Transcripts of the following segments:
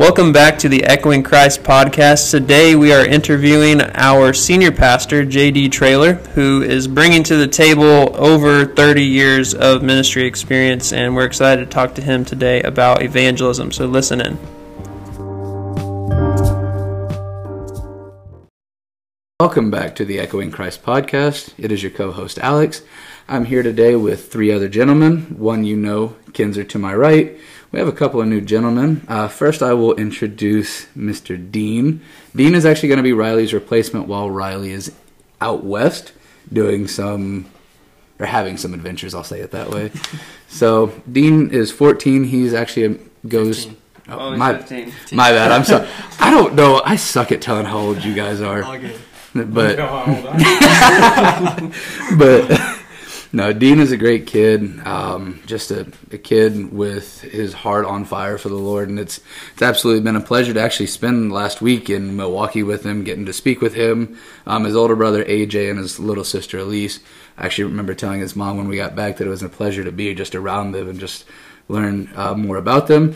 Welcome back to the Echoing Christ podcast. Today we are interviewing our senior pastor, J.D. Traylor, who is bringing to the table over 30 years of ministry experience, and we're excited to talk to him today about evangelism. So listen in. Welcome back to the Echoing Christ podcast. It is your co host, Alex. I'm here today with three other gentlemen. One you know, Kinzer to my right. We have a couple of new gentlemen. Uh, first, I will introduce Mr. Dean. Dean is actually going to be Riley's replacement while Riley is out west doing some, or having some adventures, I'll say it that way. so, Dean is 14. He's actually a, goes. 15. Oh, he's my, 15. my bad. I'm sorry. I don't know. I suck at telling how old you guys are. All good. But Tell how old I am. but no, Dean is a great kid. Um, just a, a kid with his heart on fire for the Lord, and it's it's absolutely been a pleasure to actually spend last week in Milwaukee with him, getting to speak with him. Um, his older brother AJ and his little sister Elise. I actually remember telling his mom when we got back that it was a pleasure to be just around them and just learn uh, more about them.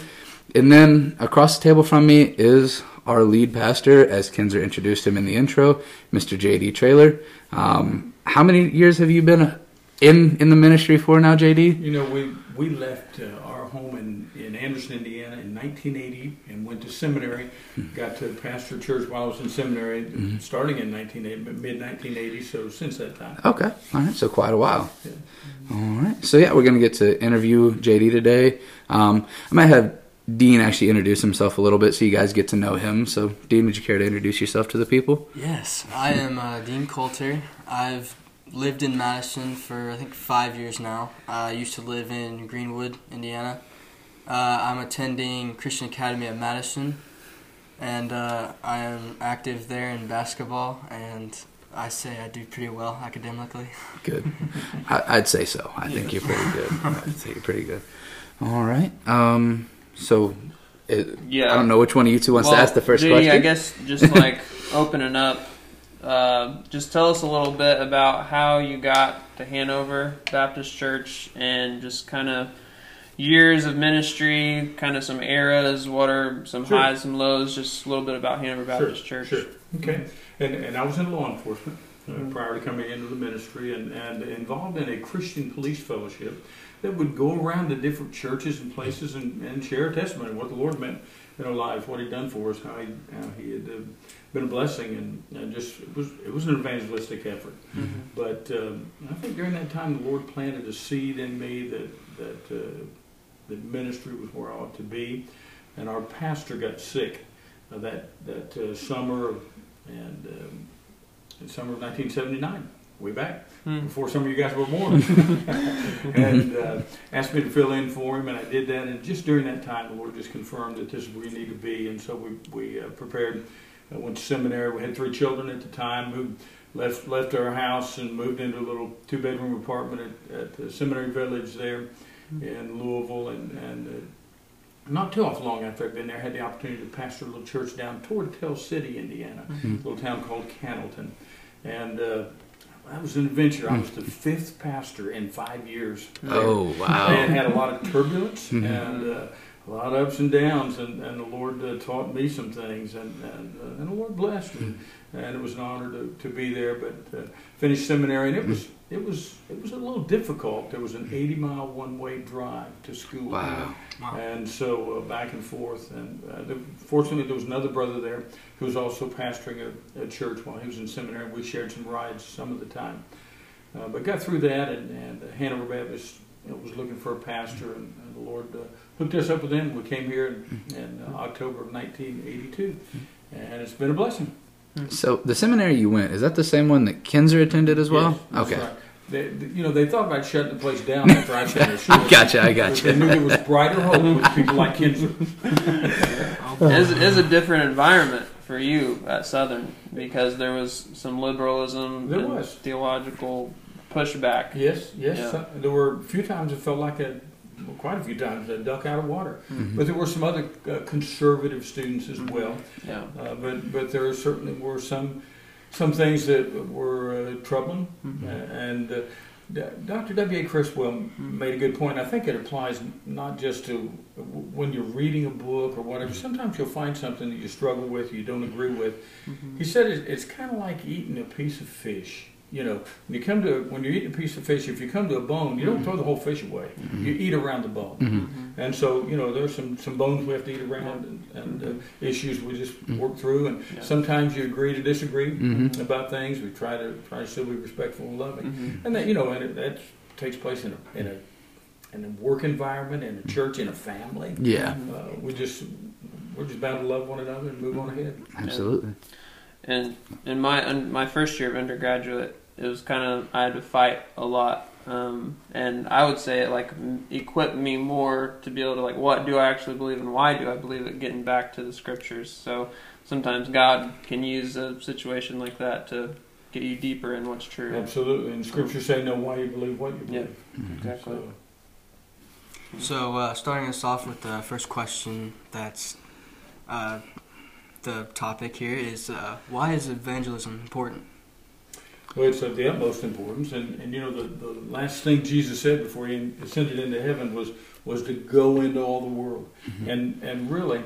And then across the table from me is our lead pastor, as Kinzer introduced him in the intro, Mr. J.D. Traylor. Um, how many years have you been in in the ministry for now, J.D.? You know, we we left uh, our home in, in Anderson, Indiana in 1980 and went to seminary. Got to pastor church while I was in seminary, starting in 1980, mid 1980. So since that time. Okay, all right, so quite a while. Yeah. All right, so yeah, we're gonna get to interview J.D. today. Um, I might have Dean actually introduce himself a little bit so you guys get to know him. So, Dean, would you care to introduce yourself to the people? Yes, I am uh, Dean Coulter. I've lived in Madison for I think five years now. I used to live in Greenwood, Indiana. Uh, I'm attending Christian Academy at Madison, and uh, I am active there in basketball. And I say I do pretty well academically. Good. I, I'd say so. I think you're pretty good. I'd say you're pretty good. All right. Um. So, it, Yeah. I don't know which one of you two wants Well, to ask the first JD, question. I guess just like opening up, uh, just tell us a little bit about how you got to Hanover Baptist Church and just kind of years of ministry, kind of some eras, what are some Sure. highs, some lows, just a little bit about Hanover Baptist Church. Sure. Okay. And, and I was in law enforcement uh, prior to coming into the ministry and, and involved in a Christian police fellowship that would go around to different churches and places and, and share testimony of what the Lord meant in our lives, what He'd done for us, how He, how he had uh, been a blessing, and, and just it was it was an evangelistic effort. Mhm. But um, I think during that time, the Lord planted a seed in me that that uh, that ministry was where I ought to be, and our pastor got sick uh, that that uh, summer, and um, in summer of 1979, way back Hmm. before some of you guys were born, and uh, asked me to fill in for him, and I did that. And just during that time, the Lord just confirmed that this is where you need to be, and so we we uh, prepared. I went to seminary. We had three children at the time. Moved, left left our house and moved into a little two bedroom apartment at, at the Seminary Village there in Louisville, and and. Uh, not too often long after I'd been there, I had the opportunity to pastor a little church down toward Tell City, Indiana, Mhm. a little town called Cannelton. And uh, that was an adventure. I was the fifth pastor in five years. there. oh wow! And had a lot of turbulence Mhm. and uh, a lot of ups and downs, and, and the Lord uh, taught me some things, and and, uh, and the Lord blessed me, and it was an honor to, to be there. But uh, finished seminary, and it was it was it was a little difficult. There was an 80 mile one way drive to school. Wow. And so uh, back and forth, and uh, the, fortunately there was another brother there who was also pastoring a, a church while he was in seminary. We shared some rides some of the time, uh, but got through that, and, and Hanover Baptist you know, was looking for a pastor, and, and the Lord uh, hooked us up with him. We came here in, in uh, October of 1982, and it's been a blessing. So the seminary you went is that the same one that Kinzer attended as well? Yes, that's okay. right. They, they- you know, they thought about shutting the place down after I finished. I gotcha. I gotcha. They gotcha. knew there was brighter hope with people like Kinzer. It's, it's a different environment for you at Southern because there was some liberalism, There and was. theological pushback. Yes, yes. Yeah. Some- There were a few times it felt like a, well, quite a few times, a duck out of water. Mhm. But there were some other uh, conservative students as well. Yeah. Uh, but but there certainly were some some things that were uh, troubling, Mhm. Uh, and uh, Dr. W.A. Criswell made a good point. I think it applies not just to w- when you're reading a book or whatever. Sometimes you'll find something that you struggle with, you don't agree with. He said it, it's kind of like eating a piece of fish. You know, when you come to when you're eating a piece of fish, if you come to a bone, you don't throw the whole fish away. You eat around the bone. Mm-hmm. And so, you know, there's some, some bones we have to eat around and, and uh, issues we just work through. And Yeah. sometimes you agree to disagree about things. We try to try to still be respectful and loving. And that you know, and it, that takes place in a in a in a work environment, in a church, in a family. Yeah, Uh, we just we're just bound to love one another and move on ahead. absolutely. And in my un, my first year of undergraduate, it was kind of I had to fight a lot, um, and I would say it like m- equipped me more to be able to like what do I actually believe and why do I believe it? Getting back to the scriptures. So sometimes God can use a situation like that to get you deeper in what's true. Absolutely. And Scripture say know why you believe what you believe. Exactly. So, So, uh, starting us off with the first question that's uh, the topic here is uh, why is evangelism important? well, it's of the utmost importance. And, and you know, the, the last thing Jesus said before he ascended into heaven was was to go into all the world. Mm-hmm. And and really,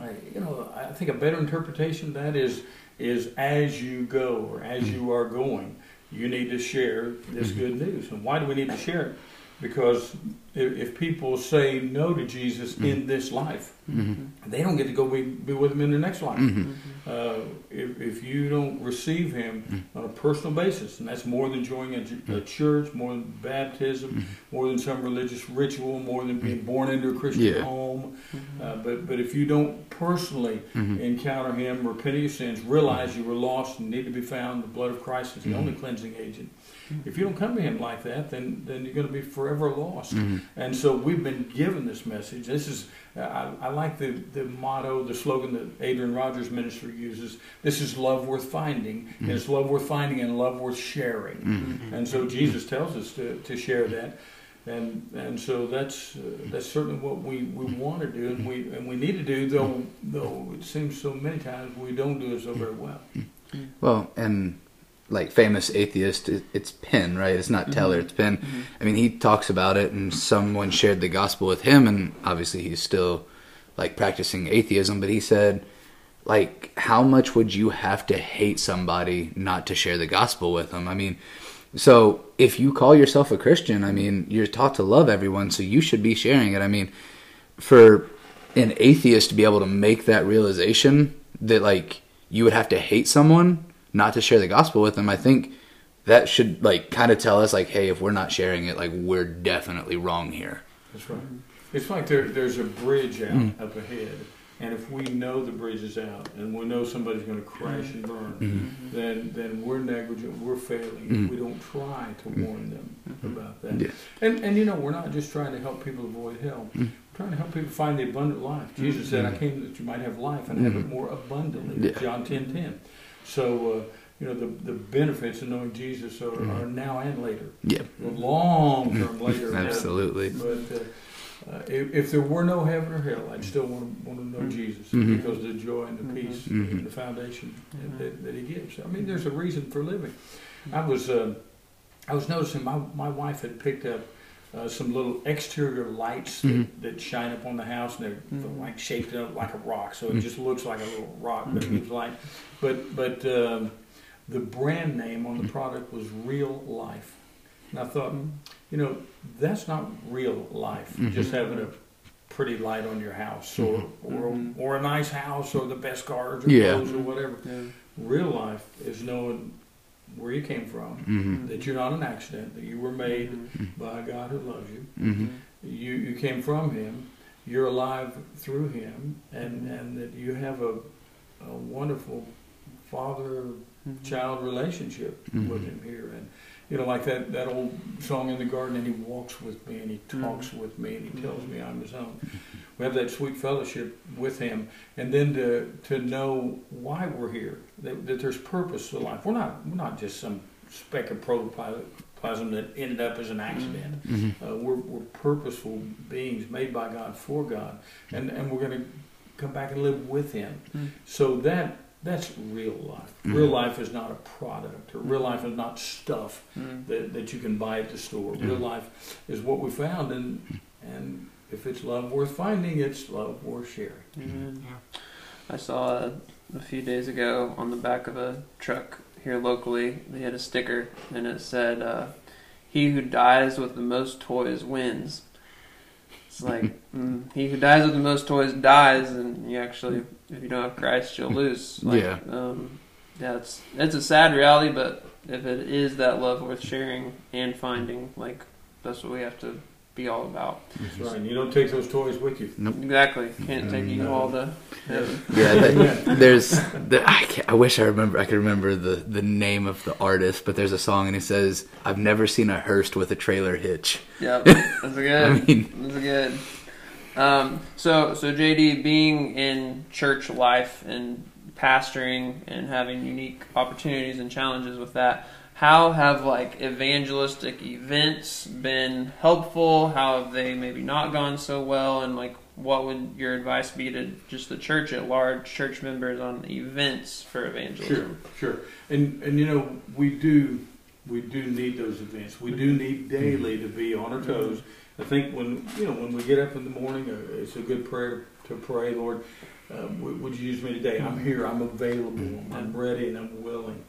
I, you know, I think a better interpretation of that is is as you go or as mm-hmm. you are going, you need to share this mm-hmm. good news. And why do we need to share it? Because if, if people say no to Jesus in this life, Mm-hmm. they don't get to go be, be with him in the next life. Mm-hmm. Uh, if, if you don't receive him on a personal basis, and that's more than joining a, a church, more than baptism, more than some religious ritual, more than being born into a Christian Yeah. home, uh, but but if you don't personally Mm-hmm. encounter him, repent of your sins, realize you were lost and need to be found, the blood of Christ is the only cleansing agent. If you don't come to him like that, then then you're going to be forever lost. Mm-hmm. And so we've been given this message. This is I, I like the, the motto, the slogan that Adrian Rogers Ministry uses. This is love worth finding, and it's love worth finding and love worth sharing. And so Jesus tells us to, to share that, and and so that's uh, that's certainly what we, we want to do, and we and we need to do. Though though it seems so many times we don't do it so very well. Well, and like famous atheist, it's Penn, right? It's not Teller, mm-hmm. it's Penn. Mm-hmm. I mean, he talks about it, and someone shared the gospel with him, and obviously he's still like practicing atheism, but he said, like, how much would you have to hate somebody not to share the gospel with them? I mean, so if you call yourself a Christian, I mean, you're taught to love everyone, so you should be sharing it. I mean, for an atheist to be able to make that realization that like you would have to hate someone not to share the gospel with them, I think that should like kind of tell us like, hey, if we're not sharing it, like we're definitely wrong here. That's right. It's like there, there's a bridge out Mm. up ahead, and if we know the bridge is out, and we know somebody's going to crash and burn, then then we're negligent, we're failing. Mm. if We don't try to warn them about that. Yeah. And and you know we're not just trying to help people avoid hell. Mm. We're trying to help people find the abundant life. Jesus said, "I came that you might have life and have it more abundantly." Yeah. John ten ten. So. Uh, you know the, the benefits of knowing Jesus are, are now and later, Yeah, long term later. absolutely. But uh, uh, if, if there were no heaven or hell, I'd still want to, want to know Jesus Mhm. because of the joy and the peace Mhm. and the foundation that, that He gives. I mean, there's a reason for living. I was uh, I was noticing my my wife had picked up. Uh, some little exterior lights that, Mhm. that shine up on the house, and they're Mhm. like shaped up like a rock, so it Mhm. just looks like a little rock, but it Mhm. gives light. But but um, the brand name on the product was Real Life, and I thought, you know, that's not real life. Mhm. Just having a pretty light on your house, or or or a nice house, or the best cars, or Yeah. clothes, or whatever. Yeah. Real life is knowing where you came from, hmm that you're not an accident, that you were made Mm-hmm. by a God who loves you. hmm You you came from Him. You're alive through Him, and and that you have a a wonderful father child relationship Mhm. with him here and you know like that that old song in the garden and he walks with me and he talks with me and he tells me i'm his own we have that sweet fellowship with him and then to to know why we're here that, that there's purpose to life we're not we're not just some speck of protoplasm that ended up as an accident hmm uh, we're, we're purposeful beings made by God for God, and, and we're going to come back and live with Him. Mm. So that That's real life. Mhm. Real life is not a product, or real life is not stuff Mm. that, that you can buy at the store. Real Mhm. life is what we found, and and if it's love worth finding, it's love worth sharing. Amen. Yeah. I saw a, a few days ago on the back of a truck here locally, they had a sticker and it said, uh, He who dies with the most toys wins. It's like, mm, he who dies with the most toys dies, and you actually, if you don't have Christ, you'll lose. Like, Yeah. Um, yeah, it's, it's a sad reality, but if it is that love worth sharing and finding, like, that's what we have to be all about. That's right. And you don't take those toys with you. Exactly. Can't take you all to heaven. Yeah, that, there's. The, I, can't, I wish I remember. I could remember the the name of the artist, but there's a song and he says, "I've never seen a hearse with a trailer hitch." Yep, that's a good. I mean- that's good. Um, so, so JD, being in church life and pastoring and having unique opportunities and challenges with that, how have like evangelistic events been helpful? How have they maybe not gone so well? And like, what would your advice be to just the church at large, church members on events for evangelism? sure. Sure. And and you know we do we do need those events. We do need daily to be on our toes. I think when you know when we get up in the morning, uh, it's a good prayer to pray, Lord. Uh, would would you use me today? I'm here. I'm available. I'm ready and I'm willing.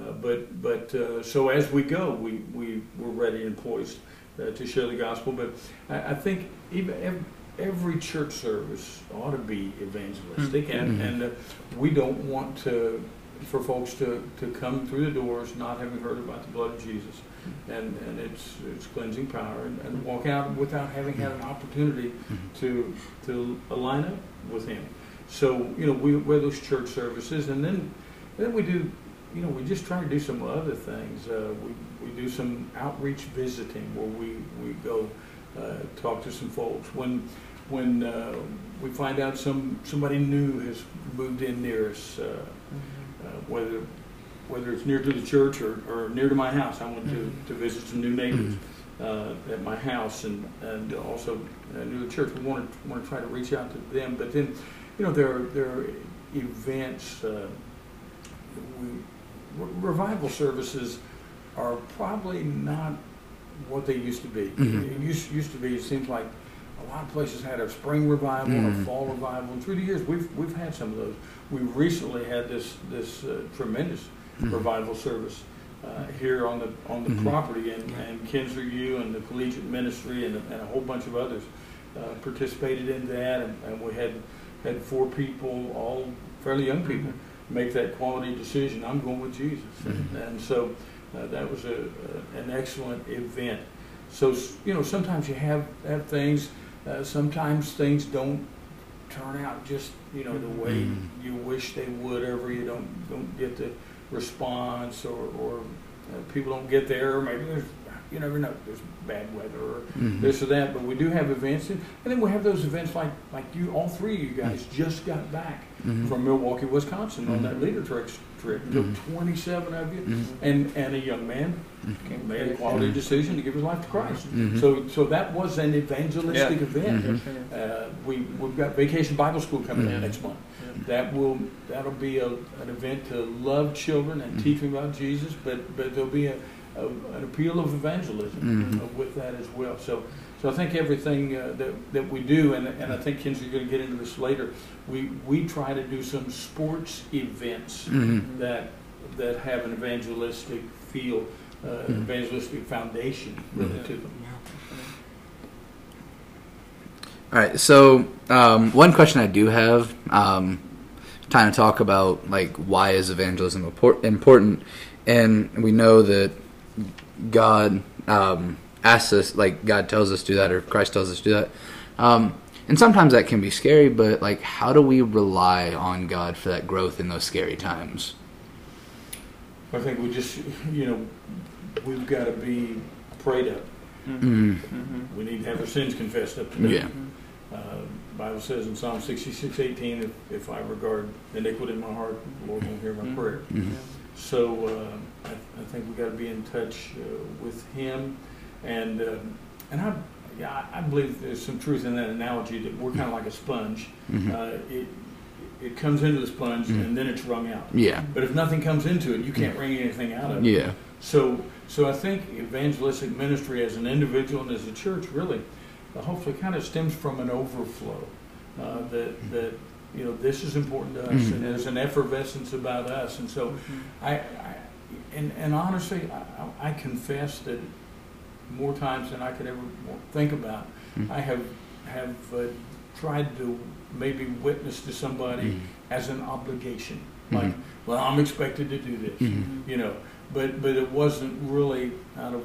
Uh, but but uh, so as we go, we we we're ready and poised uh, to share the gospel. But I, I think even every, every church service ought to be evangelistic, and Mhm. and uh, we don't want to for folks to, to come through the doors not having heard about the blood of Jesus and, and its its cleansing power and, and walk out without having had an opportunity to to align up with him. So, you know, we we have those church services and then then we do you know, we just try to do some other things. Uh, we, we do some outreach visiting where we, we go uh, talk to some folks. When when uh, we find out some somebody new has moved in near us, uh, uh, whether whether it's near to the church or, or near to my house, I went to, to visit some new neighbors uh, at my house and and also uh, near the church. We want to want to try to reach out to them, but then you know there are, there are events. Revival services are probably not what they used to be. Mhm. It used, used to be. It seems like a lot of places had a spring revival, Mhm. a fall revival, and through the years we've we've had some of those. We recently had this this uh, tremendous Mhm. revival service uh, here on the on the Mhm. property, and, Yeah. and Kinzer U and the collegiate ministry and, and a whole bunch of others uh, participated in that, and, and we had had four people, all fairly young people, make that quality decision. I'm going with Jesus, and, Mhm. and so uh, that was a, a an excellent event. So you know, sometimes you have have things. Uh, sometimes things don't turn out just you know the way Mhm. you wish they would. Ever you don't don't get the response, or or uh, people don't get there. Or maybe there's you never know. There's bad weather or Mhm. this or that. But we do have events, and, and then we have those events like like you. All three of you mm-hmm. guys just got back Mhm. from Milwaukee, Wisconsin, on that mm-hmm. leader trip. Trip. Took Mhm. 27 of you, mm-hmm. and and a young man made a quality decision to give his life to Christ. So so that was an evangelistic Yeah. event. Uh, we we've got Vacation Bible School coming in next month. That will that'll be a, an event to love children and teach them about Jesus, but but there'll be a, a an appeal of evangelism Mhm. uh, with that as well. So so I think everything uh, that that we do, and and I think you're going to get into this later. We we try to do some sports events Mhm. that that have an evangelistic feel, uh, Mhm. evangelistic foundation really to them. All right. So um, one question I do have, um, trying to talk about like why is evangelism important, and we know that God um, asks us, like God tells us to do that, or Christ tells us to do that. Um, and sometimes that can be scary, but like, how do we rely on God for that growth in those scary times? I think we just you know we've got to be prayed up. Mm. Mm-hmm. We need to have our sins confessed up to them. Yeah. Uh, Bible says in Psalm 66, 18, if, if I regard iniquity in my heart, the Lord won't hear my Mhm. prayer. Mhm. So uh, I, I think we got to be in touch uh, with Him, and um, and I, yeah, I believe there's some truth in that analogy that we're kind of like a sponge. Mhm. Uh, it, it comes into the sponge Mhm. and then it's wrung out. Yeah. But if nothing comes into it, you can't wring anything out of it. Yeah. So, so I think evangelistic ministry as an individual and as a church really, uh, hopefully, kind of stems from an overflow. Uh, that that you know this is important to us, Mhm. and there's an effervescence about us, and so I, I and and honestly, I, I confess that more times than I could ever think about, Mhm. I have have uh, tried to maybe witness to somebody Mhm. as an obligation, Mhm. like, well, I'm expected to do this you know. But but it wasn't really out of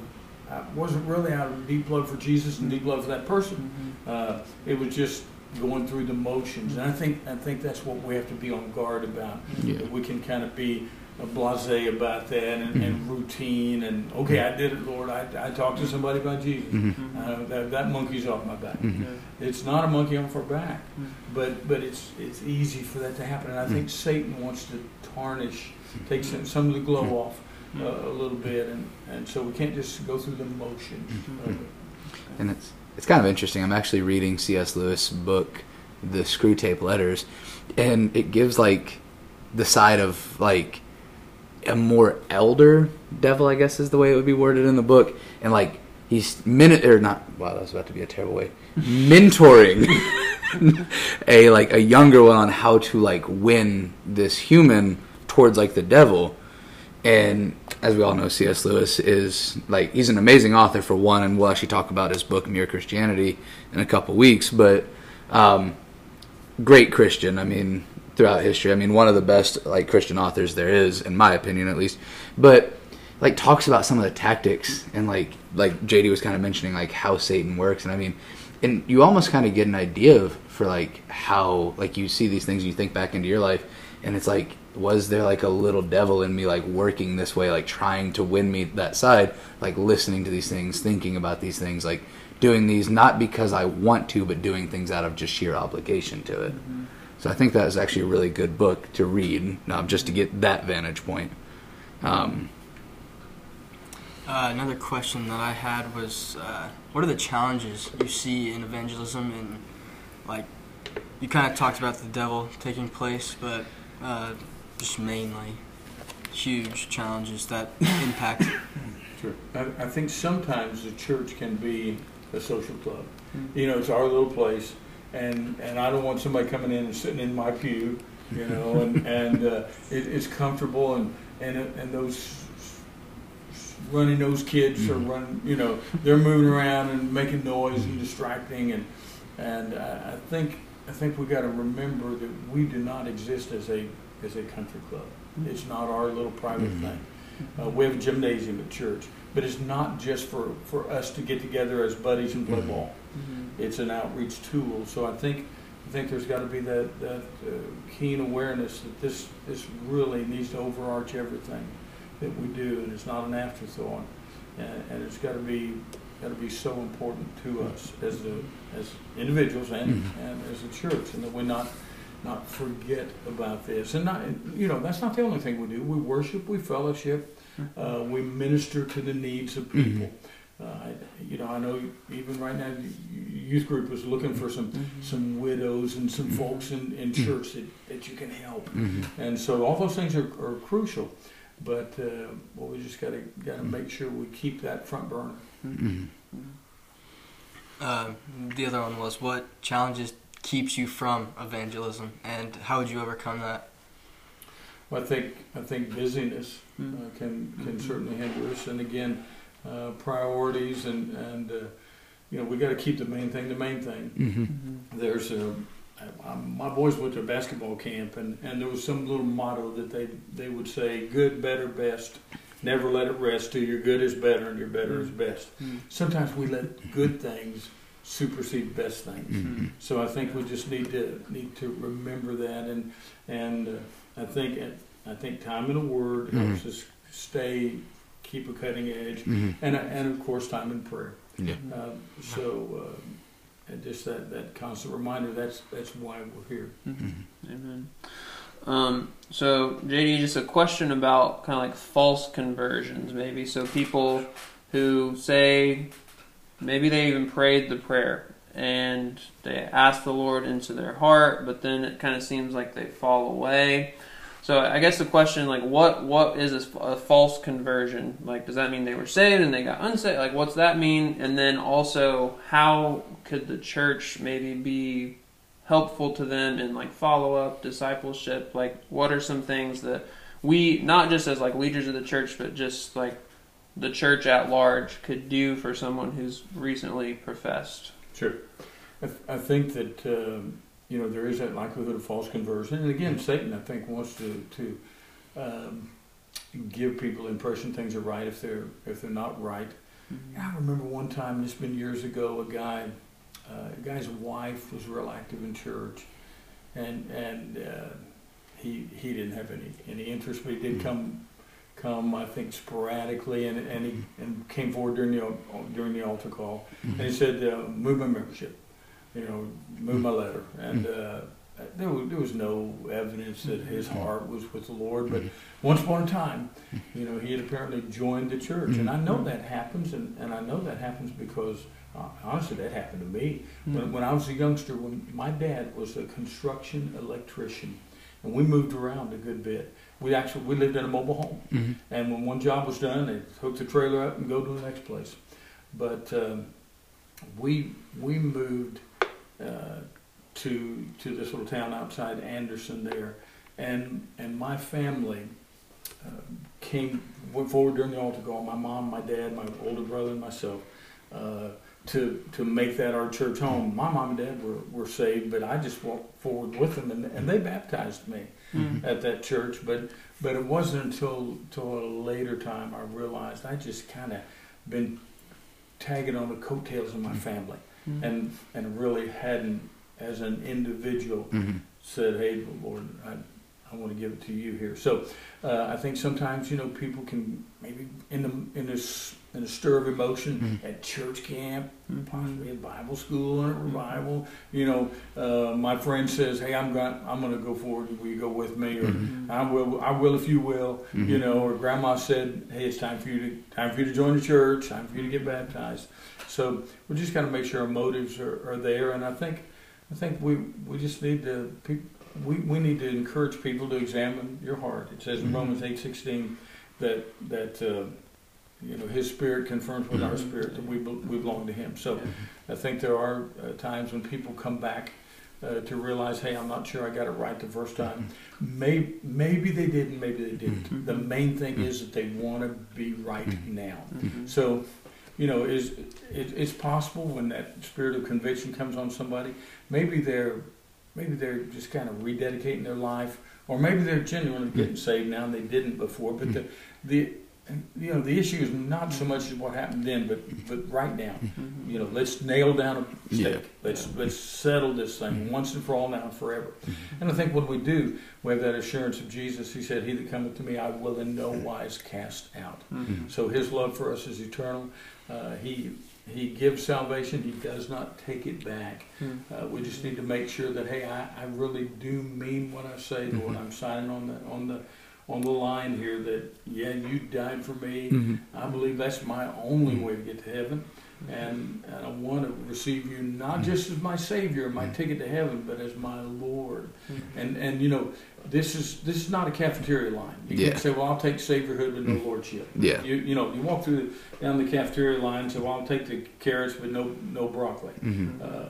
uh, wasn't really out of deep love for Jesus and deep love for that person. Uh, it was just going through the motions, and I think I think that's what we have to be on guard about. Yeah. That we can kind of be blasé about that and, and routine and okay, I did it, Lord. I, I talked to somebody about Jesus. Mhm. Uh, that, that monkey's off my back. Mhm. It's not a monkey off our back, but but it's it's easy for that to happen, and I think Satan wants to tarnish, take some, some of the glow off uh, a little bit, and, and so we can't just go through the motions. of it. And it's it's kind of interesting. I'm actually reading C.S. Lewis' book, The Screwtape Letters, and it gives like the side of like a more elder devil, I guess is the way it would be worded in the book, and like he's minute or not. Wow, that was about to be a terrible way. Mentoring a like a younger one on how to like win this human towards like the devil. And as we all know, C.S. Lewis is like he's an amazing author for one, and we'll actually talk about his book Mere Christianity in a couple weeks. But um, great Christian. I mean, throughout history, I mean, one of the best like Christian authors there is, in my opinion, at least. But like talks about some of the tactics and like like JD was kind of mentioning like how Satan works, and I mean, and you almost kind of get an idea of for like how like you see these things, you think back into your life, and it's like was there like a little devil in me like working this way like trying to win me that side like listening to these things thinking about these things like doing these not because i want to but doing things out of just sheer obligation to it. So i think that is actually a really good book to read um, just to get that vantage point. Um, Uh, another question that I had was, uh, what are the challenges you see in evangelism? And like, you kind of talked about the devil taking place, but uh, just mainly huge challenges that impact. Sure. I, I think sometimes the church can be a social club. Hmm. You know, it's our little place, and and I don't want somebody coming in and sitting in my pew. You know, and and uh, it, it's comfortable, and and uh, and those running those kids are hmm. running. You know, they're moving around and making noise and hmm. distracting, and and I I think I think we got to remember that we do not exist as a as a country club. It's not our little private Mhm. thing. Uh, we have a gymnasium at church, but it's not just for, for us to get together as buddies and play Mhm. ball. It's an outreach tool. So I think I think there's got to be that that uh, keen awareness that this this really needs to overarch everything that we do, and it's not an afterthought. And, and it's got to be got to be so important to us as a, as individuals and, Mhm. and as a church, and that we're not not forget about this. And not you know that's not the only thing we do. We worship, we fellowship, uh, we minister to the needs of people. Uh, you know, I know even right now, the youth group was looking for some some widows and some folks in, in church that, that you can help, mhm. and so all those things are, are crucial. But uh, well, we just got to got to make sure we keep that front burner. Uh, the other one was, what challenges keeps you from evangelism, and how would you overcome that? Well, I think I think busyness uh, can can Mhm. certainly hinder us, and again, uh, priorities and and uh, you know we got to keep the main thing the main thing. Mhm. there's a I- I- my boys went to a basketball camp and, and there was some little motto that they they would say good better best never let it rest till your good is better and your better is best sometimes we let good things supersede best things Mhm. so I think we just need to need to remember that and and uh, I think I think time in the Word helps us stay keep a cutting edge Mhm. and and of course time in prayer Yeah. uh, so, uh, and just that, that constant reminder, that's, that's why we're here. Amen. Um, so, JD, just a question about kind of like false conversions, maybe. So, people who say maybe they even prayed the prayer and they asked the Lord into their heart, but then it kind of seems like they fall away. So I guess the question, like, what what is a, a false conversion? Like, does that mean they were saved and they got unsaved? Like, what's that mean? And then also, how could the church maybe be helpful to them in like follow up discipleship? Like, what are some things that we, not just as like leaders of the church, but just like the church at large, could do for someone who's recently professed? Sure. I, th- I think that um, you know there is that likelihood of false conversion, and again, Satan I think wants to to um, give people the impression things are right if they're if they're not right. Mm-hmm. I remember one time, it's been years ago, a guy, uh, a guy's wife was real active in church, and and uh, he he didn't have any any interest, but he did come come I think sporadically, and and he and came forward during the during the altar call, and he mm-hmm. said, uh, "Move my membership, you know, move my letter," and. Mm-hmm. Uh, there was, there was no evidence that his mm-hmm. heart was with the Lord, but once upon a time, you know, he had apparently joined the church. And I know that happens, and, and I know that happens because, uh, honestly, that happened to me. When, when I was a youngster, when my dad was a construction electrician, and we moved around a good bit. We actually we lived in a mobile home, Mm-hmm. and when one job was done, they hooked the trailer up and go to the next place. But um, we we moved uh, to to this little town outside Anderson there, and and my family uh, came went forward during the altar call. My mom, my dad, my older brother, and myself. Uh, to, to make that our church home. My mom and dad were, were saved, but I just walked forward with them, and, and they baptized me Mm-hmm. at that church. But but it wasn't until until a later time I realized I just kind of been tagging on the coattails of my family, Mm-hmm. and and really hadn't, as an individual, Mm-hmm. said, "Hey, Lord, I, I want to give it to you here." So uh, I think sometimes you know people can maybe in the in this in a stir of emotion hmm. at church camp, possibly at Bible school and a hmm. revival. You know, uh, my friend says, "Hey, I'm going I'm going to go forward. Will you go with me?" Or hmm. I will I will if you will. You know, or Grandma said, "Hey, it's time for you to time for you to join the church. Time for you to get baptized." So we just got to make sure our motives are, are there, and I think I think we we just need to we, we need to encourage people to examine your heart. It says in Romans eight sixteen that that uh, you know His Spirit confirms with our mm-hmm. spirit that we we belong to Him. So I think there are uh, times when people come back. Uh, to realize, hey, I'm not sure I got it right the first time. Mm-hmm. Maybe, maybe they didn't, maybe they didn't. Mm-hmm. The main thing is that they want to be right now. Mm-hmm. So, you know, is it, it's possible when that spirit of conviction comes on somebody, maybe they're maybe they're just kind of rededicating their life, or maybe they're genuinely getting saved now and they didn't before. But the the you know the issue is not so much as what happened then, but but right now, you know, let's nail down a stake. Yeah. Let's let's settle this thing once and for all now and forever. And I think what we do, we have that assurance of Jesus. He said, "He that cometh to me, I will in no wise cast out." Mm-hmm. So His love for us is eternal. Uh, he He gives salvation. He does not take it back. Uh, we just need to make sure that hey, I, I really do mean what I say, Lord. I'm signing on the on the on the line here that yeah, you died for me. Mm-hmm. I believe that's my only way to get to heaven. And, and I want to receive you not just as my Savior, my ticket to heaven, but as my Lord. And and you know, this is this is not a cafeteria line. You Yeah. can't say, "Well, I'll take Saviorhood but no Lordship." Yeah. You you know, you walk through down the cafeteria line and say, "Well, I'll take the carrots but no no broccoli." Mm-hmm. Uh,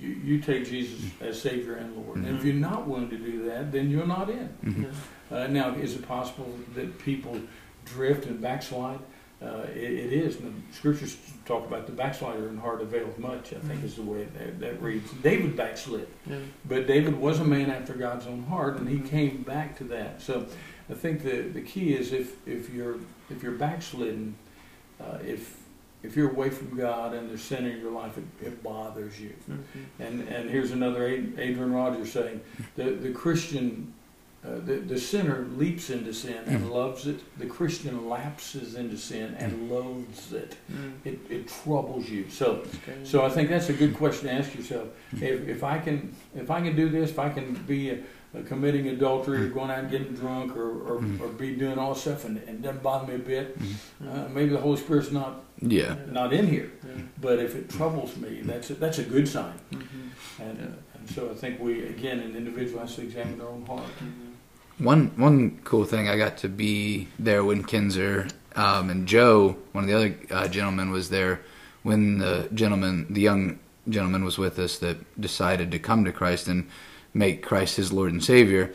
you, you take Jesus as Savior and Lord. And if you're not willing to do that, then you're not in. Mm-hmm. Uh, now, is it possible that people drift and backslide? Uh, it, it is. And the scriptures talk about the backslider in heart availeth much, I think is the way that, that reads. David backslid. Yeah. But David was a man after God's own heart, and he came back to that. So I think the, the key is if, if you're if you're backslidden, uh, if if you're away from God and there's sin in your life, it, it bothers you. Mm-hmm. And and here's another Adrian Rogers saying, the the Christian, uh, the the sinner leaps into sin and loves it. The Christian lapses into sin and loathes it. Mm. It it troubles you. So, so I think that's a good question to ask yourself. If, if I can, if I can do this, if I can be a, a committing adultery or going out and getting drunk or, or, or be doing all stuff and, and it doesn't bother me a bit, uh, maybe the Holy Spirit's not Yeah. not in here. Yeah. But if it troubles me, that's a, that's a good sign. Mm-hmm. And, Yeah. and so I think we again, an individual has to examine their own heart. One one cool thing I got to be there when Kinzer um, and Joe, one of the other uh, gentlemen, was there when the gentleman, the young gentleman, was with us that decided to come to Christ and make Christ his Lord and Savior.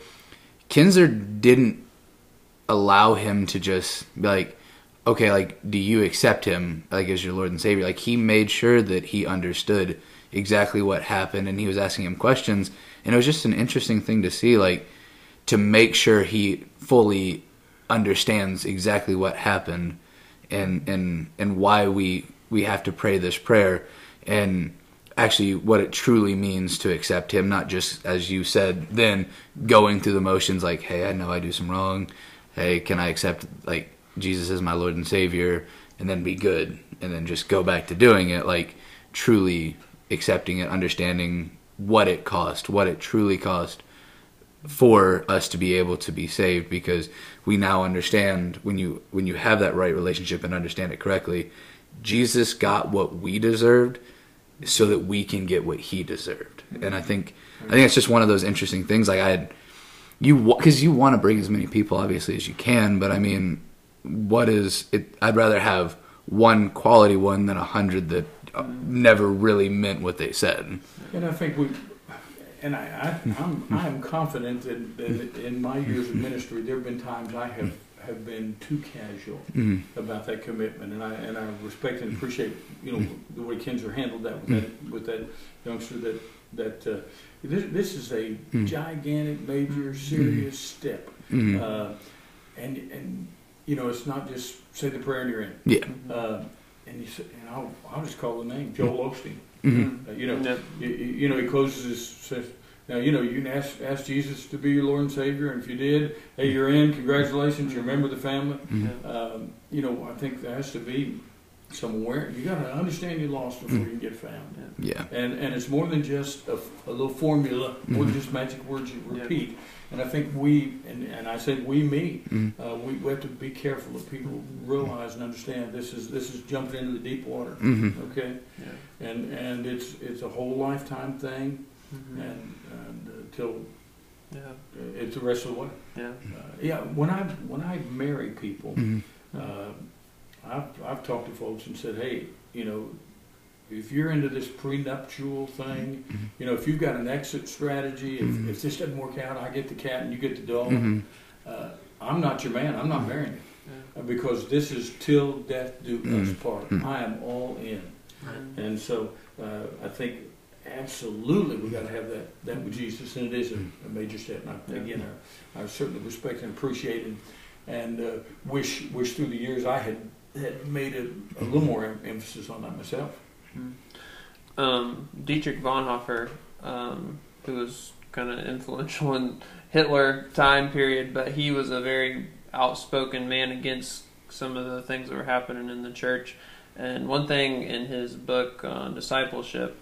Kinzer didn't allow him to just be like, okay, like, do you accept him like as your Lord and Savior? Like he made sure that he understood exactly what happened, and he was asking him questions, and it was just an interesting thing to see, like to make sure he fully understands exactly what happened and and and why we we have to pray this prayer. And actually what it truly means to accept him not just as you said then going through the motions like hey I know I do some wrong. Hey can I accept like Jesus as my Lord and Savior and then be good and then just go back to doing it? Like truly accepting it understanding what it cost what it truly cost for us to be able to be saved because we now understand when you when you have that right relationship and understand it correctly Jesus got what we deserved so that we can get what he deserved. And I think I think it's just one of those interesting things. Like I had you because you want to bring as many people obviously as you can but I mean what is it I'd rather have one quality one than a hundred that uh, never really meant what they said. And I think we, and I, I I'm I'm confident that, that in my years of ministry, there have been times I have have been too casual Mhm. about that commitment, and I and I respect and appreciate you know the way Kinzer handled that with that with that youngster that that uh, this this is a Mm. gigantic, major, serious step, uh, and and you know it's not just say the prayer and you're in. yeah Uh, and you say, and I'll, I'll just call the name Joel Osteen. Mhm. Uh, you know, Yep. you, you know, he closes his says, now you know you can ask ask Jesus to be your Lord and Savior, and if you did, hey, you're in. Congratulations, you're a member of the family. Mhm. Um, you know, I think there has to be some awareness. You got to understand you're lost before you can get found. yeah And and it's more than just a, a little formula, more than Mhm. just magic words you Yeah. repeat. And I think we, and, and I said we, me, Mhm. uh, we, we have to be careful that people realize and understand this is this is jumping into the deep water. Mhm. Okay, Yeah. and and it's it's a whole lifetime thing, Mhm. and, and uh, till Yeah. it's the rest of the way. Yeah. Uh, yeah, when I when I marry people, Mhm. uh, I've I've talked to folks and said, hey, you know, if you're into this prenuptial thing, Mhm. you know, if you've got an exit strategy, if, Mhm. if this doesn't work out, I get the cat and you get the dog. Mhm. Uh, I'm not your man. I'm not marrying you Yeah. uh, because this is till death do us Mhm. part. Mhm. I am all in. Right. And so uh, I think absolutely we got to have that, that with Jesus, and it is a, a major step. And I, Yeah. again, I, I certainly respect and appreciate and, and uh, wish wish through the years I had had made a, a little more em- emphasis on that myself. um, Dietrich Bonhoeffer, um, who was kind of influential in Hitler time period, but he was a very outspoken man against some of the things that were happening in the church. And one thing in his book on discipleship,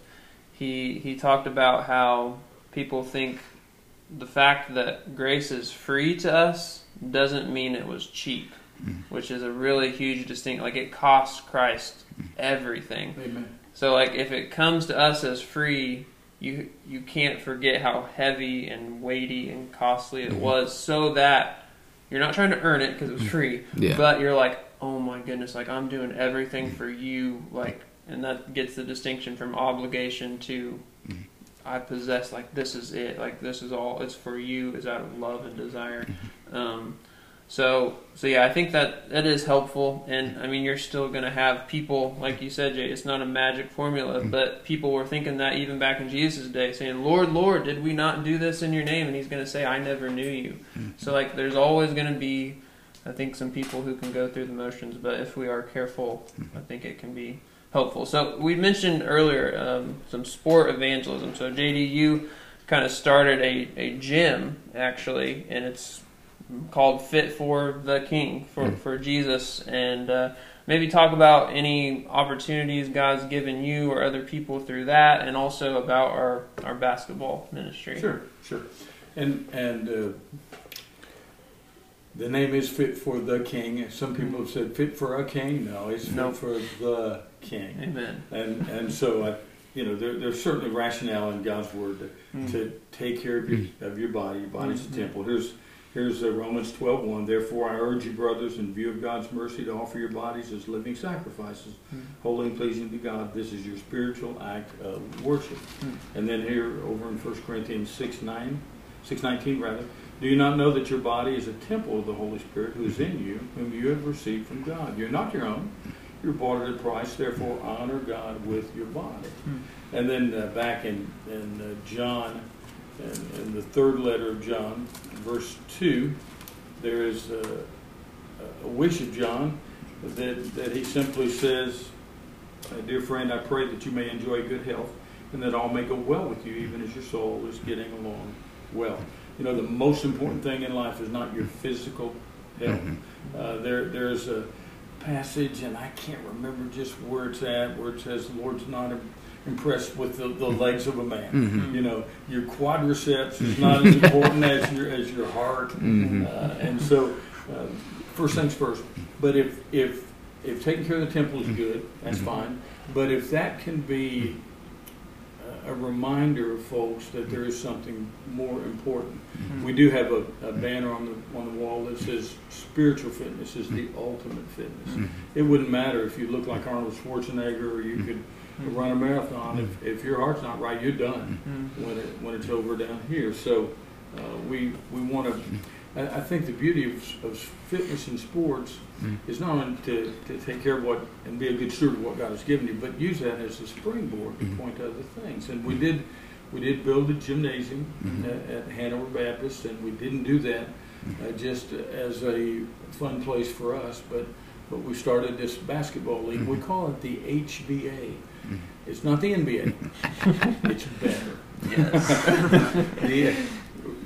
he he talked about how people think the fact that grace is free to us doesn't mean it was cheap. Mm-hmm. which is a really huge distinct. Like it costs Christ mm-hmm. everything. Amen. So like if it comes to us as free, you you can't forget how heavy and weighty and costly it Mhm. was so that you're not trying to earn it because it was mm-hmm. free, Yeah. but you're like, "Oh my goodness, like I'm doing everything for you." Like and that gets the distinction from obligation to. I possess like this is it. Like this is all it's for you is out of love and desire. Um so, so yeah, I think that that is helpful, and I mean, you're still going to have people, like you said, Jay. It's not a magic formula, mm-hmm. but people were thinking that even back in Jesus' day, saying, "Lord, Lord, did we not do this in Your name?" And He's going to say, "I never knew you." Mm-hmm. So, like, there's always going to be, I think, some people who can go through the motions, but if we are careful, mm-hmm. I think it can be helpful. So, we mentioned earlier um, some sport evangelism. So, JD, you kind of started a, a gym actually, and it's called Fit for the King for, Mm. for Jesus. And uh, maybe talk about any opportunities God's given you or other people through that, and also about our, our basketball ministry. Sure, sure. And and uh, the name is fit for the king. Some people have said fit for a king. No, it's fit No. for the king. Amen. And and so I, you know, there, there's certainly rationale in God's word to, Mm. to take care of your, of your body. Your body's Mhm. a temple. Here's here's uh, Romans 12:1. Therefore, I urge you, brothers, in view of God's mercy, to offer your bodies as living sacrifices, Mm. holy and pleasing to God. This is your spiritual act of worship. Mm. And then here over in 1 Corinthians 6 9, 619 rather, do you not know that your body is a temple of the Holy Spirit who is in you, whom you have received from God? You're not your own. You're bought at a price. Therefore, honor God with your body. Hmm. And then uh, back in in uh, John, in, in the third letter of John, verse two, there is a, a wish of John that that he simply says, uh, "Dear friend, I pray that you may enjoy good health, and that all may go well with you, even as your soul is getting along well." You know, the most important thing in life is not your physical health. Uh, there, there's a passage, and I can't remember just where it's at, where it says the Lord's not impressed with the, the legs of a man. Mhm. You know, your quadriceps is not as important as your as your heart, Mhm. uh, and so uh, first things first. But if if if taking care of the temple is good, that's Mhm. fine. But if that can be a, reminder of folks that there is something more important, Mm-hmm. we do have a, a banner on the on the wall that says spiritual fitness is the ultimate fitness. It wouldn't matter if you look like Arnold Schwarzenegger or you could Mm-hmm. run a marathon. If, if your heart's not right, you're done Mm. when it when it's over down here. So uh, we we want to. I, I think the beauty of, of fitness and sports Mm. is not only to, to take care of what and be a good steward of what God has given you, but use that as a springboard to Mhm. point to other things. And we did we did build a gymnasium Mhm. at, at Hanover Baptist, and we didn't do that uh, just as a fun place for us, but but we started this basketball league. We Mhm. call it the HBA. Mhm. It's not the NBA. it's better. Yes. the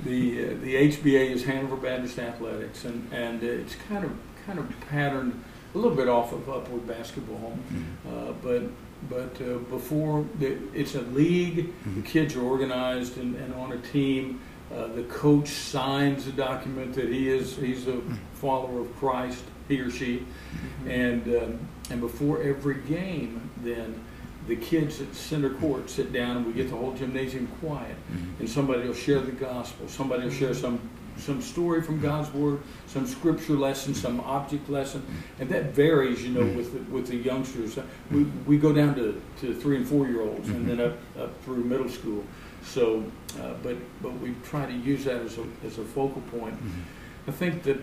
the uh, the HBA is Hanover Baptist Athletics, and and it's kind of kind of patterned a little bit off of Upward Basketball, uh, but but uh, before the, it's a league, the kids are organized and, and on a team. Uh, the coach signs a document that he is he's a follower of Christ, he or she, and um, and before every game, then the kids at center court sit down and we get the whole gymnasium quiet Mhm. and somebody will share the gospel. Somebody will share some some story from God's word, some scripture lesson, some object lesson, and that varies, you know, with the, with the youngsters. We, we go down to, to three and four year olds, and then up up through middle school. So, uh, but but we try to use that as a as a focal point. I think that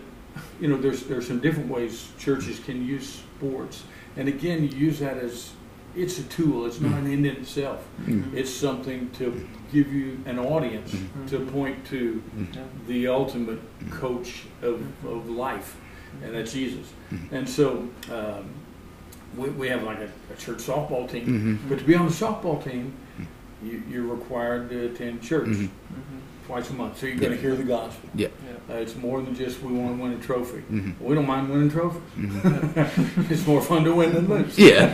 you know there's there's some different ways churches can use sports, and again, you use that as it's a tool. It's not an end in itself. Mhm. It's something to give you an audience Mhm. to point to Yeah. the ultimate coach of, of life, and that's Jesus. Mhm. And so um, we, we have like a, a church softball team, Mhm. but to be on the softball team, you, you're required to attend church Mhm. Mhm. Twice a month. So you're going to hear the gospel. Yeah. Uh, it's more than just we want to win a trophy. Mhm. We don't mind winning trophies. Mhm. it's more fun to win than lose. Yeah.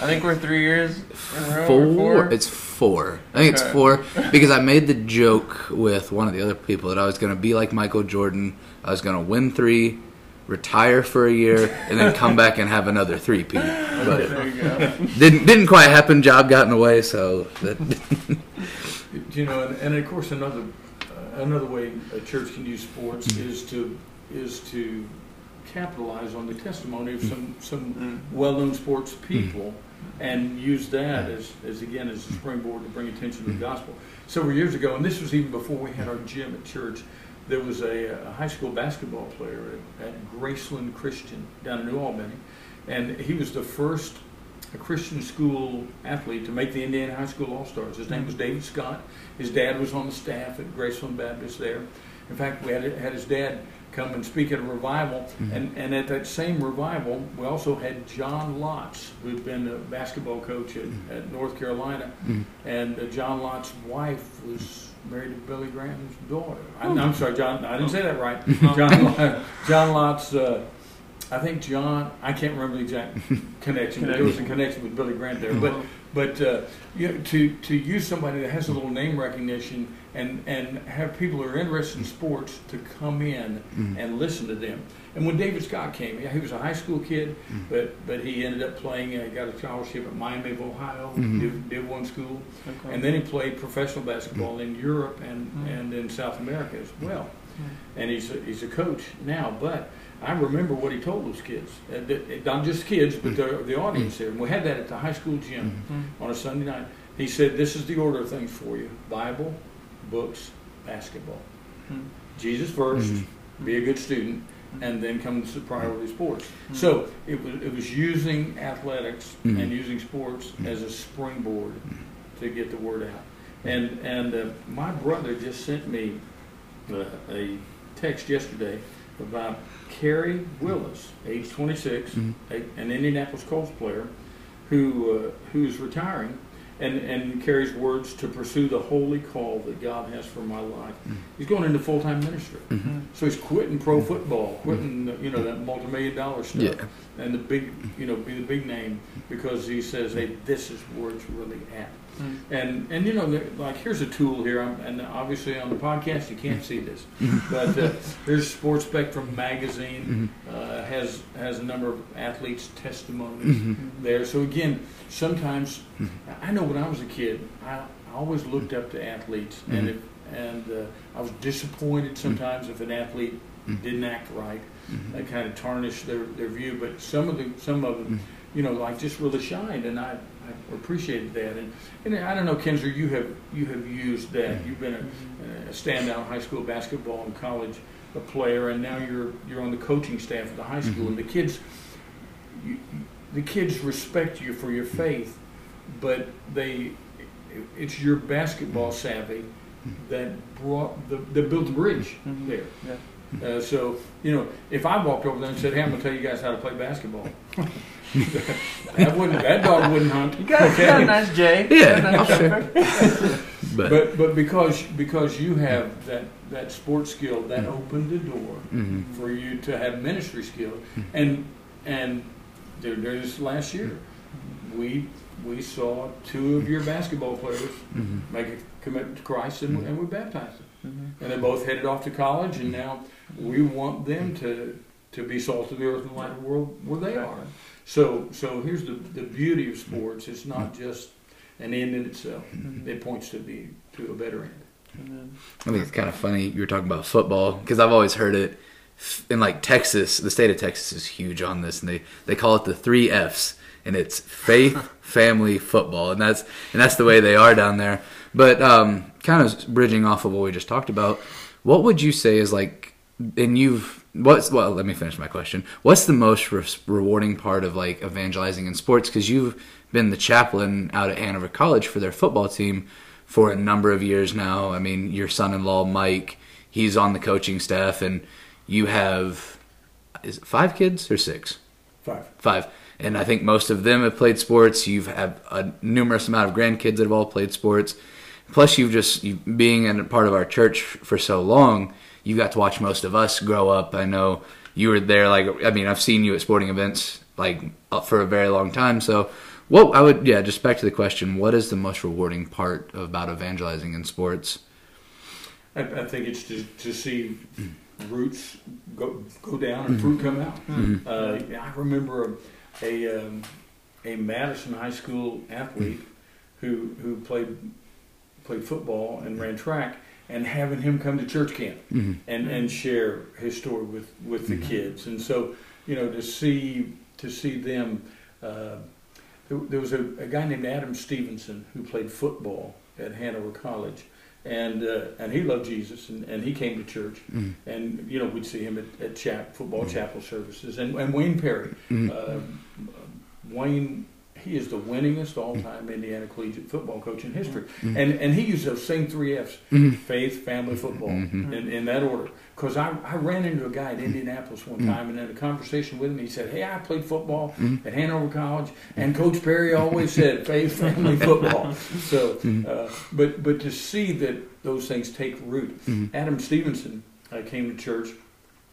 I think we're three years in a row. Four. four. It's four. I think it's four because I made the joke with one of the other people that I was going to be like Michael Jordan. I was going to win three, retire for a year, and then come back and have another three-peat. But there you go. didn't didn't quite happen. Job got in the way, so that, You know, and, and of course another uh, another way a church can use sports Mm-hmm. is to is to capitalize on the testimony of some some Mm. well-known sports Mm-hmm. people and use that as, as again as a springboard to bring attention to the gospel. Several years ago, and this was even before we had our gym at church, there was a, a high school basketball player at, at Graceland Christian down in New Albany, and he was the first a Christian school athlete to make the Indiana High School All Stars. His name was David Scott. His dad was on the staff at Graceland Baptist there. In fact, we had, had his dad come and speak at a revival, Mhm. and, and at that same revival, we also had John Lotz, who'd been a basketball coach at, at North Carolina, Mhm. and uh, John Lotz wife was married to Billy Graham's daughter. I'm, I'm sorry, John. I didn't say that right. John, John Lotz uh, I think John. I can't remember the exact connection, but there was a connection with Billy Graham there. But uh-huh. but uh, you know, to to use somebody that has a little name recognition and and have people who are interested in sports to come in mm-hmm. and listen to them. And when David Scott came, yeah, he was a high school kid, mm-hmm. but but he ended up playing. Uh, got a scholarship at Miami of Ohio, mm-hmm. did, did one school, Okay. and then he played professional basketball in Europe and and in South America as well. And he's a, he's a coach now, but. I remember what he told those kids, uh, not just kids, but the, the audience there. And we had that at the high school gym mm-hmm. on a Sunday night. He said, "This is the order of things for you: Bible, books, basketball. Hmm. Jesus 1st mm-hmm. be a good student, mm-hmm. and then comes the priority sports." So it was it was using athletics and using sports as a springboard to get the word out. And and uh, my brother just sent me uh, a text yesterday about Khari Willis, age 26, Mhm. a, an Indianapolis Colts player, who uh, who's retiring, and and Khari's words to pursue the holy call that God has for my life. He's going into full time ministry, so he's quitting pro football, quitting the, you know that multi million dollar stuff, Yeah. and the big you know be the big name because he says, hey, this is where it's really at. Mm-hmm. And and you know, like here's a tool here, I'm, and obviously on the podcast you can't see this, mm-hmm. but uh, there's Sports Spectrum magazine mm-hmm. uh, has has a number of athletes' testimonies there. So again, sometimes I know when I was a kid, I, I always looked up to athletes, and if, and uh, I was disappointed sometimes if an athlete didn't act right. That kind of tarnished their, their view. But some of the some of them, you know, like just really shined, and I, I appreciated that. And, and I don't know, Kenzer, you have you have used that. Mm-hmm. You've been a, a standout high school basketball and college a player, and now you're you're on the coaching staff at the high school, mm-hmm. and the kids, you, the kids respect you for your faith, but they, it's your basketball mm-hmm. savvy that brought the that built the bridge there. Yeah. Uh, so, you know, if I walked over there and said, "Hey, I'm gonna tell you guys how to play basketball," that wouldn't that dog wouldn't hunt. You got, you got a nice J. Yeah, Got a I'll nice share. But, But but because because you have that that sports skill, that mm-hmm. opened the door Mhm. for you to have ministry skill, mm-hmm. and and there, there's last year, mm-hmm. we we saw two of your basketball players Mhm. make a commitment to Christ, and, and we baptized them. And they both headed off to college, and now we want them to to be salt of the earth and light of the world where they are. So so here's the the beauty of sports: it's not just an end in itself; it points to the to a better end. Amen. I think it's kind of funny you were talking about football because I've always heard it in like Texas. The state of Texas is huge on this, and they they call it the three Fs, and it's faith, family, football, and that's and that's the way they are down there. But um, kind of bridging off of what we just talked about, what would you say is like, and you've what's well? Let me finish my question. What's the most re- rewarding part of like evangelizing in sports? Because you've been the chaplain out at Hanover College for their football team for a number of years now. I mean, your son-in-law Mike, he's on the coaching staff, and you have is it five kids or six? Five. Five. And I think most of them have played sports. You've had a numerous amount of grandkids that have all played sports. Plus, you've just you, being a part of our church for so long, you got to watch most of us grow up. I know you were there. Like, I mean, I've seen you at sporting events like uh, for a very long time. So, what I would, yeah, just back to the question: What is the most rewarding part about evangelizing in sports? I, I think it's to, to see roots go go down and fruit come out. Uh, I remember a a, um, a Madison High School athlete who who played played football and ran track, and having him come to church camp Mhm. and and share his story with with the kids, and so you know to see to see them. Uh, there, there was a, a guy named Adam Stevenson who played football at Hanover College, and uh, and he loved Jesus, and, and he came to church, Mhm. and you know we'd see him at, at chap, football chapel services, and, and Wayne Perry, Mhm. uh, Wayne. He is the winningest all-time Indiana collegiate football coach in history, and and he used those same three Fs: Mhm. faith, family, football, Mhm. in, in that order. Because I, I ran into a guy in Indianapolis one time, and in a conversation with him, he said, "Hey, I played football at Hanover College, and Coach Perry always said faith, family, football." So, uh, but but to see that those things take root. Adam Stevenson uh, came to church.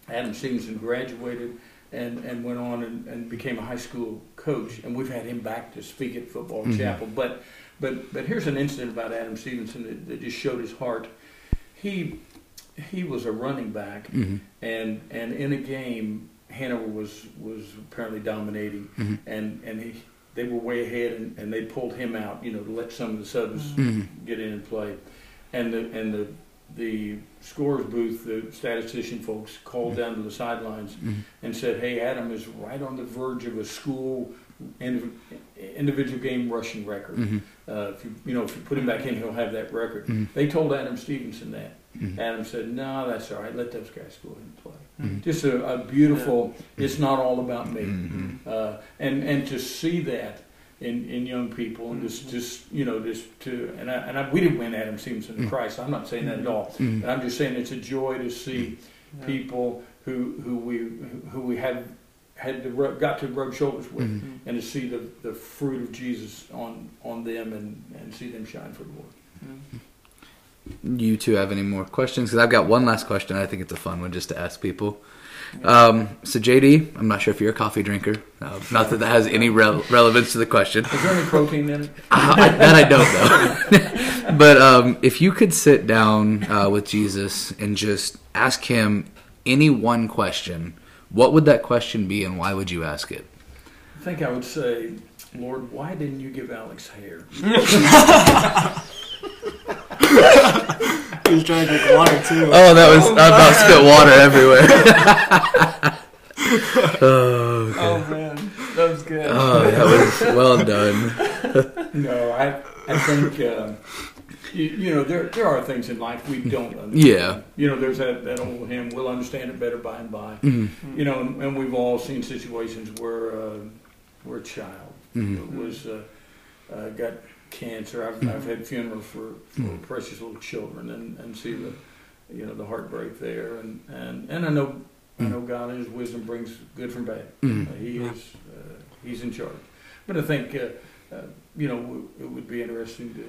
Adam Stevenson graduated and, and went on and, and became a high school coach. And we've had him back to speak at football Mhm. chapel. But but but here's an incident about Adam Stevenson that, that just showed his heart. He he was a running back, Mhm. and and in a game, Hanover was was apparently dominating, Mhm. and and he, they were way ahead, and, and they pulled him out, you know, to let some of the subs Mhm. get in and play, and the and the the scores booth, the statistician folks called down to the sidelines Mhm. and said, "Hey, Adam is right on the verge of a school indiv- individual game rushing record. Mhm. Uh, if you you know if you put him back in, he'll have that record." Mhm. They told Adam Stevenson that. Mhm. Adam said, "No, that's all right. Let those guys go ahead and play." Mhm. Just a, a beautiful. It's not all about me. Uh, and and to see that in, in young people and just just you know just to and I, and I, we didn't win Adam Stevenson to Mm. Christ. I'm not saying that at all. Mhm. But I'm just saying it's a joy to see Yeah. people who who we who we had had to rub, got to rub shoulders with Mhm. Mm. and to see the, the fruit of Jesus on on them and, and see them shine for the Lord. Mm. You two have any more questions? Because I've got one last question. I think it's a fun one just to ask people. Um, so JD, I'm not sure if you're a coffee drinker. Uh, not that that has any rel- relevance to the question. Is there any protein in it? I, that I don't know. but um, if you could sit down uh, with Jesus and just ask him any one question, what would that question be, and why would you ask it? I think I would say, Lord, why didn't you give Alex hair? He was trying to drink water too. Oh, that was I about spit water everywhere. oh, Oh man, that was good. oh, that was well done. No, I I think uh, you, you know there there are things in life we don't understand. Yeah. You know, there's that, that old hymn, "We'll understand it better by and by." Mhm, You know, and, and we've all seen situations where uh, where a child mhm, was uh, uh, got cancer. I've, I've had funerals for, for Mhm. precious little children and, and see the you know the heartbreak there and, and, and I know I know God in His wisdom brings good from bad. mhm, Uh, he is uh, he's in charge. But I think uh, uh, you know w- it would be interesting to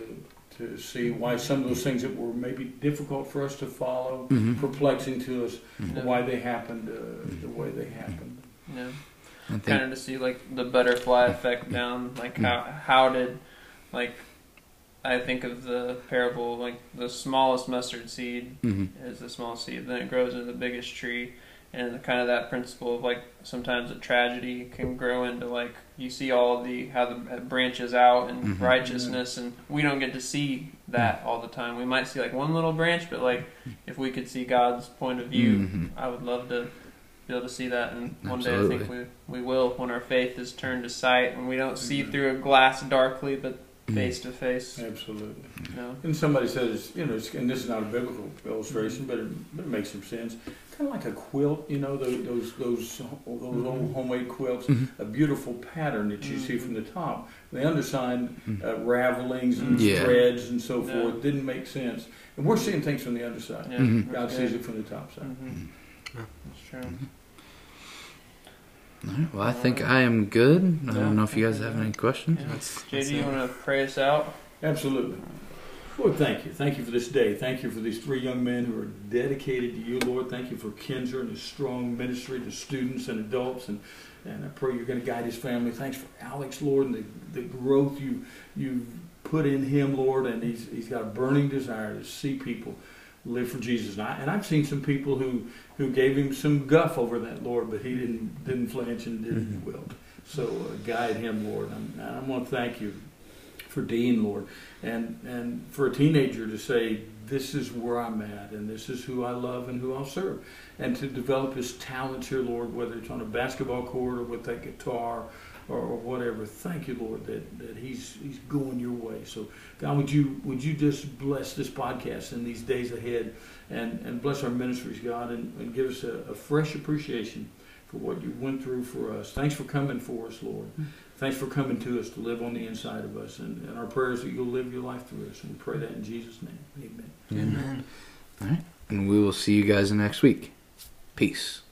to see why some of those things that were maybe difficult for us to follow, mhm. perplexing to us, Yeah. why they happened uh, the way they happened. Yeah. I think- kind of to see like the butterfly effect down like how how did like I think of the parable like the smallest mustard seed mhm, is the small seed then it grows into the biggest tree and kind of that principle of like sometimes a tragedy can grow into like you see all the how the branches out and Mhm. righteousness and we don't get to see that all the time we might see like one little branch but like if we could see God's point of view mhm. I would love to be able to see that, and one day I think we, we will when our faith is turned to sight, and we don't see Mhm. through a glass darkly, but. Face to face. Absolutely. You know? And somebody says, you know, and this is not a biblical illustration, but it, but it makes some sense. Kind of like a quilt, you know, those those those, those old homemade quilts. Mhm. A beautiful pattern that you see Mhm. from the top. The underside Mhm. uh, ravelings and Yeah. threads and so Yeah. forth didn't make sense. And we're seeing things from the underside. Yeah, Mhm. God good. sees it from the top side. Yeah. That's true. All right, well, I think I am good. I Yeah. don't know if you guys have any questions. Yeah. That's- JD, you want to pray us out? Absolutely. Lord, thank you. Thank you for this day. Thank you for these three young men who are dedicated to you, Lord. Thank you for Kinzer and his strong ministry to students and adults. And, and I pray you're going to guide his family. Thanks for Alex, Lord, and the, the growth you, you've put in him, Lord. And he's, he's got a burning desire to see people live for Jesus. And, I, and I've seen some people who, who gave him some guff over that, Lord, but he didn't, didn't flinch and didn't wilt. So uh, guide him, Lord. And I'm, I'm going to thank you for Dean, Lord, and and for a teenager to say, "This is where I'm at, and this is who I love and who I'll serve," and to develop his talents here, Lord, whether it's on a basketball court or with that guitar or, or whatever. Thank you, Lord, that, that he's he's going your way. So, God, would you would you just bless this podcast in these days ahead, and and bless our ministries, God, and, and give us a, a fresh appreciation for what you went through for us. Thanks for coming for us, Lord. Mm-hmm. Thanks for coming to us to live on the inside of us. And, and our prayers that you'll live your life through us. And we pray that in Jesus' name. Amen. Amen. All right, and we will see you guys next week. Peace.